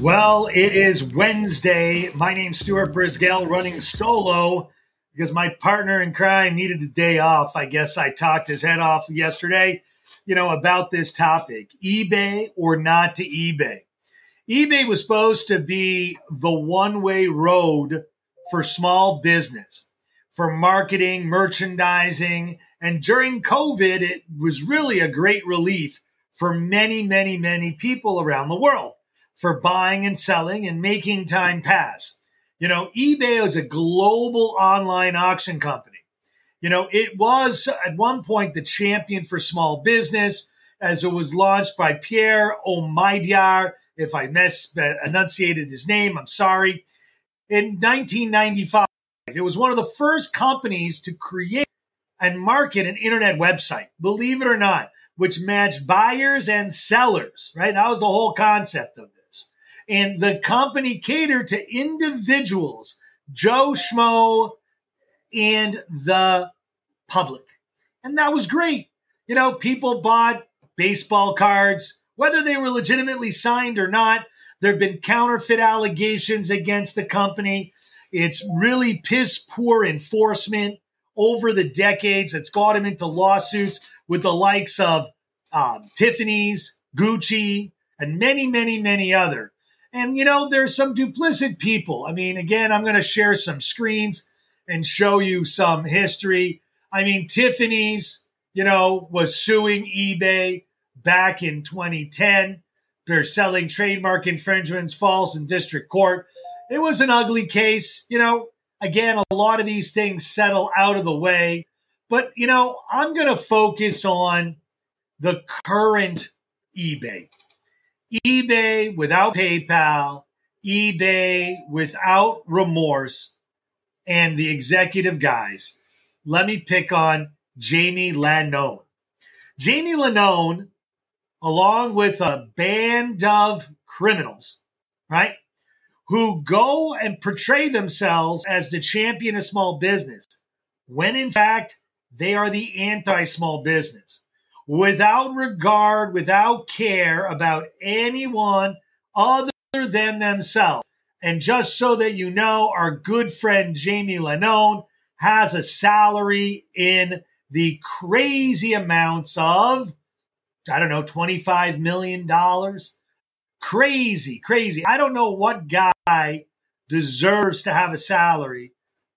Well, it is Wednesday. My name's Stuart Brisgel, running solo because my partner in crime needed a day off. I guess I talked his head off yesterday, you know, about this topic eBay or not to eBay. eBay was supposed to be the one way road for small business, for marketing, merchandising. And during COVID, it was really a great relief for many, many, many people around the world for buying and selling and making time pass. You know, eBay is a global online auction company. You know, it was at one point the champion for small business as it was launched by Pierre Omidyar. If I mis enunciated his name, I'm sorry. In 1995, it was one of the first companies to create and market an internet website, believe it or not, which matched buyers and sellers, right? That was the whole concept of it. And the company catered to individuals, Joe Schmo, and the public. And that was great. You know, people bought baseball cards, whether they were legitimately signed or not. There have been counterfeit allegations against the company. It's really piss poor enforcement over the decades. that's got him into lawsuits with the likes of um, Tiffany's, Gucci, and many, many, many other. And, you know, there's some duplicit people. I mean, again, I'm going to share some screens and show you some history. I mean, Tiffany's, you know, was suing eBay back in 2010. They're selling trademark infringements false in district court. It was an ugly case. You know, again, a lot of these things settle out of the way. But, you know, I'm going to focus on the current eBay eBay without PayPal, eBay without remorse, and the executive guys. Let me pick on Jamie Iannone. Jamie Iannone, along with a band of criminals, right, who go and portray themselves as the champion of small business, when in fact they are the anti small business without regard, without care about anyone other than themselves. And just so that you know, our good friend Jamie Iannone has a salary in the crazy amounts of, I don't know, $25 million. Crazy, crazy. I don't know what guy deserves to have a salary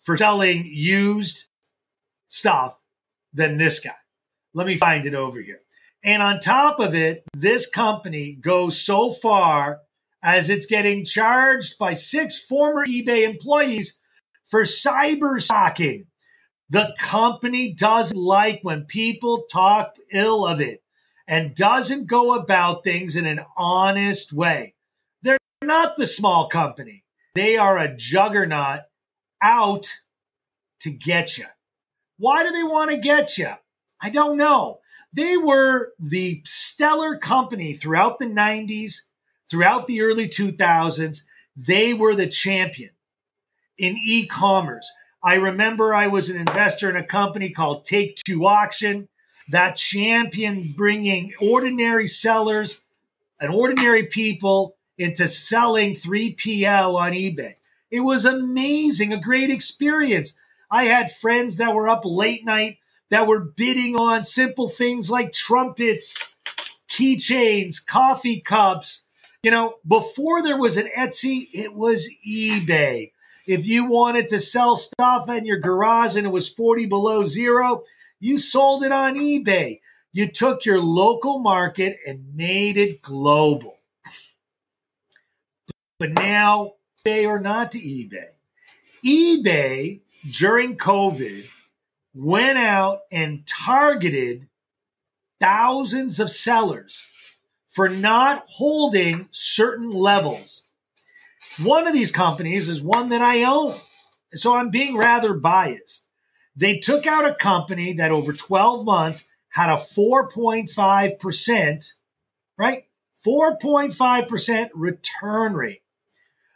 for selling used stuff than this guy. Let me find it over here. And on top of it, this company goes so far as it's getting charged by six former eBay employees for cyber stalking. The company doesn't like when people talk ill of it and doesn't go about things in an honest way. They're not the small company. They are a juggernaut out to get you. Why do they want to get you? I don't know. They were the stellar company throughout the 90s, throughout the early 2000s. They were the champion in e commerce. I remember I was an investor in a company called Take Two Auction that champion bringing ordinary sellers and ordinary people into selling 3PL on eBay. It was amazing, a great experience. I had friends that were up late night that were bidding on simple things like trumpets, keychains, coffee cups. You know, before there was an Etsy, it was eBay. If you wanted to sell stuff in your garage and it was 40 below zero, you sold it on eBay. You took your local market and made it global. But now, eBay or not to eBay, eBay during COVID went out and targeted thousands of sellers for not holding certain levels. One of these companies is one that I own. So I'm being rather biased. They took out a company that over 12 months had a 4.5%, right? 4.5% return rate.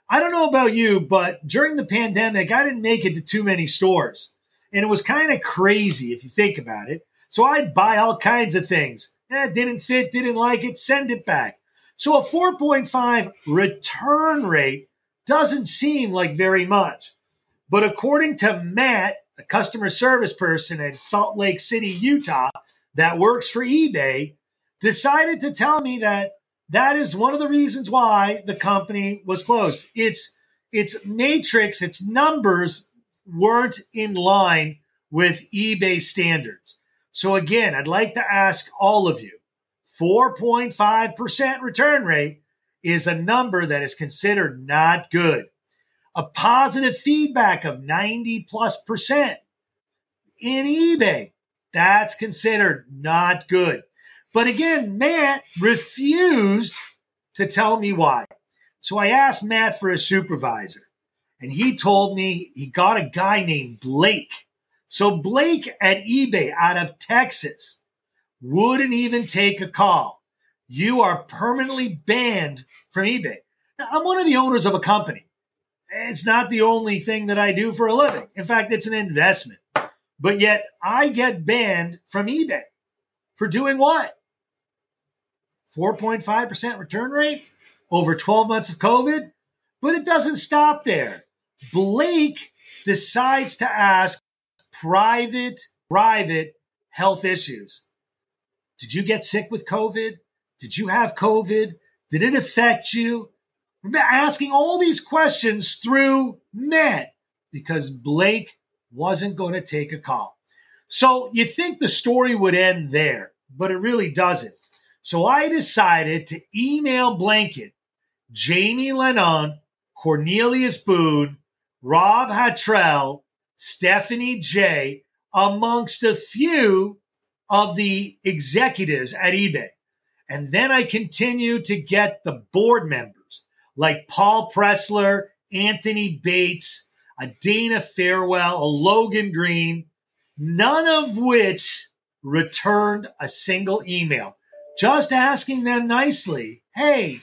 I don't know about you, but during the pandemic, I didn't make it to too many stores. And it was kind of crazy if you think about it. So I'd buy all kinds of things. Eh, didn't fit, didn't like it, send it back. So a 4.5 return rate doesn't seem like very much. But according to Matt, a customer service person in Salt Lake City, Utah, that works for eBay, decided to tell me that that is one of the reasons why the company was closed. Its its matrix, its numbers weren't in line with eBay standards. So again, I'd like to ask all of you, 4.5% return rate is a number that is considered not good. A positive feedback of 90 plus percent in eBay, that's considered not good. But again, Matt refused to tell me why. So I asked Matt for a supervisor, and he told me he got a guy named Blake. So Blake at eBay out of Texas wouldn't even take a call. You are permanently banned from eBay. Now, I'm one of the owners of a company. It's not the only thing that I do for a living. In fact, it's an investment. But yet I get banned from eBay for doing what? 4.5% return rate over 12 months of COVID. But it doesn't stop there. Blake decides to ask private, private health issues. Did you get sick with COVID? Did you have COVID? Did it affect you? Asking all these questions through Matt because Blake wasn't going to take a call. So you think the story would end there, but it really doesn't. So I decided to email Blanket, Jamie Lennon, Cornelius Boone, Rob Hattrell, Stephanie J, amongst a few of the executives at eBay. And then I continued to get the board members like Paul Pressler, Anthony Bates, a Dana Farrell, a Logan Green, none of which returned a single email. Just asking them nicely, hey,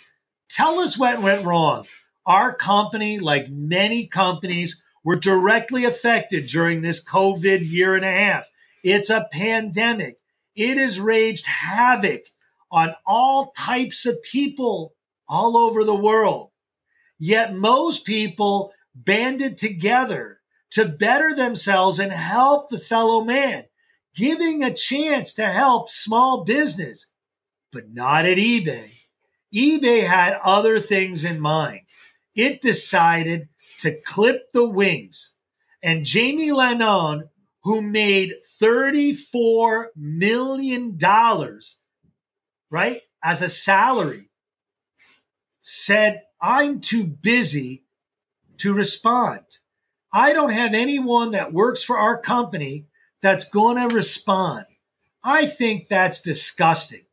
tell us what went wrong. Our company, like many companies, were directly affected during this COVID year and a half. It's a pandemic. It has raged havoc on all types of people all over the world. Yet most people banded together to better themselves and help the fellow man, giving a chance to help small business, but not at eBay. eBay had other things in mind. It decided to clip the wings. And Jamie Lennon, who made $34 million, right, as a salary, said, I'm too busy to respond. I don't have anyone that works for our company that's going to respond. I think that's disgusting.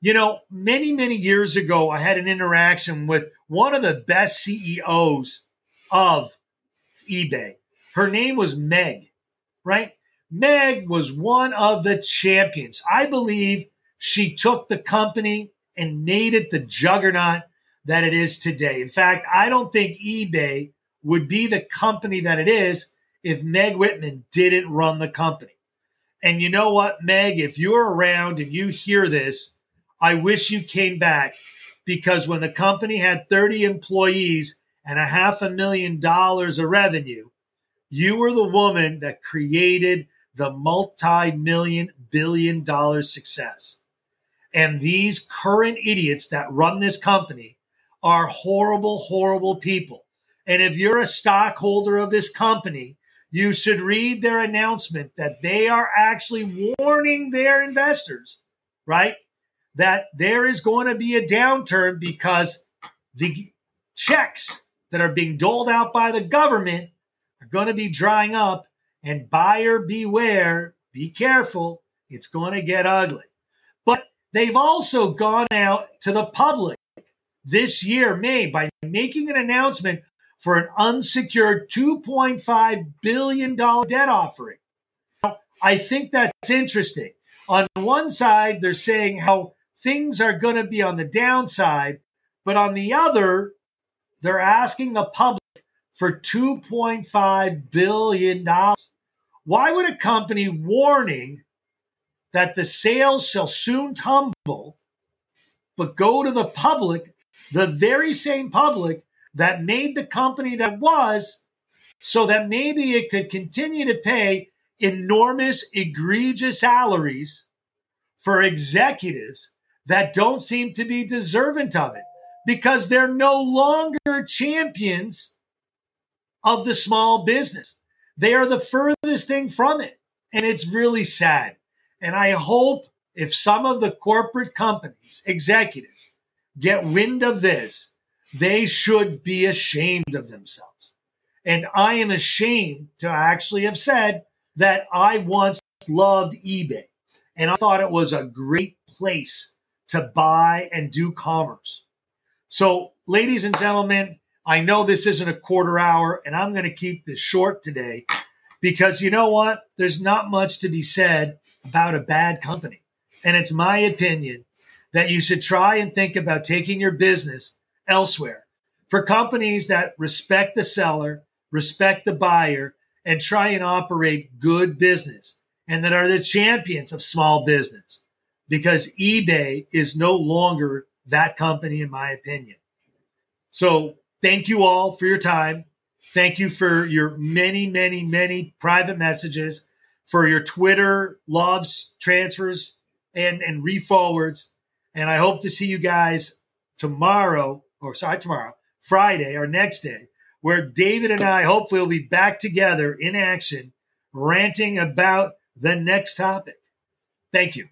You know, many, many years ago, I had an interaction with one of the best CEOs of eBay. Her name was Meg, right? Meg was one of the champions. I believe she took the company and made it the juggernaut that it is today. In fact, I don't think eBay would be the company that it is if Meg Whitman didn't run the company. And you know what, Meg, if you're around and you hear this, I wish you came back because when the company had 30 employees and a half a million dollars of revenue, you were the woman that created the multi million billion dollar success. And these current idiots that run this company are horrible, horrible people. And if you're a stockholder of this company, you should read their announcement that they are actually warning their investors, right? That there is going to be a downturn because the checks that are being doled out by the government are going to be drying up. And buyer beware, be careful, it's going to get ugly. But they've also gone out to the public this year, May, by making an announcement for an unsecured $2.5 billion debt offering. I think that's interesting. On one side, they're saying how things are going to be on the downside, but on the other, they're asking the public for $2.5 billion. Why would a company warning that the sales shall soon tumble but go to the public, the very same public that made the company that was, so that maybe it could continue to pay enormous, egregious salaries for executives that don't seem to be deserving of it because they're no longer champions of the small business. They are the furthest thing from it. And it's really sad. And I hope if some of the corporate companies, executives, get wind of this, they should be ashamed of themselves. And I am ashamed to actually have said that I once loved eBay and I thought it was a great place to buy and do commerce. So, ladies and gentlemen, I know this isn't a quarter hour and I'm going to keep this short today because you know what? There's not much to be said about a bad company. And it's my opinion that you should try and think about taking your business elsewhere for companies that respect the seller, respect the buyer, and try and operate good business and that are the champions of small business because eBay is no longer that company, in my opinion. So, thank you all for your time. Thank you for your many, many, many private messages, for your Twitter loves, transfers, and, and reforwards. And I hope to see you guys tomorrow, or sorry, tomorrow, Friday, or next day, where David and I hopefully will be back together in action, ranting about the next topic. Thank you.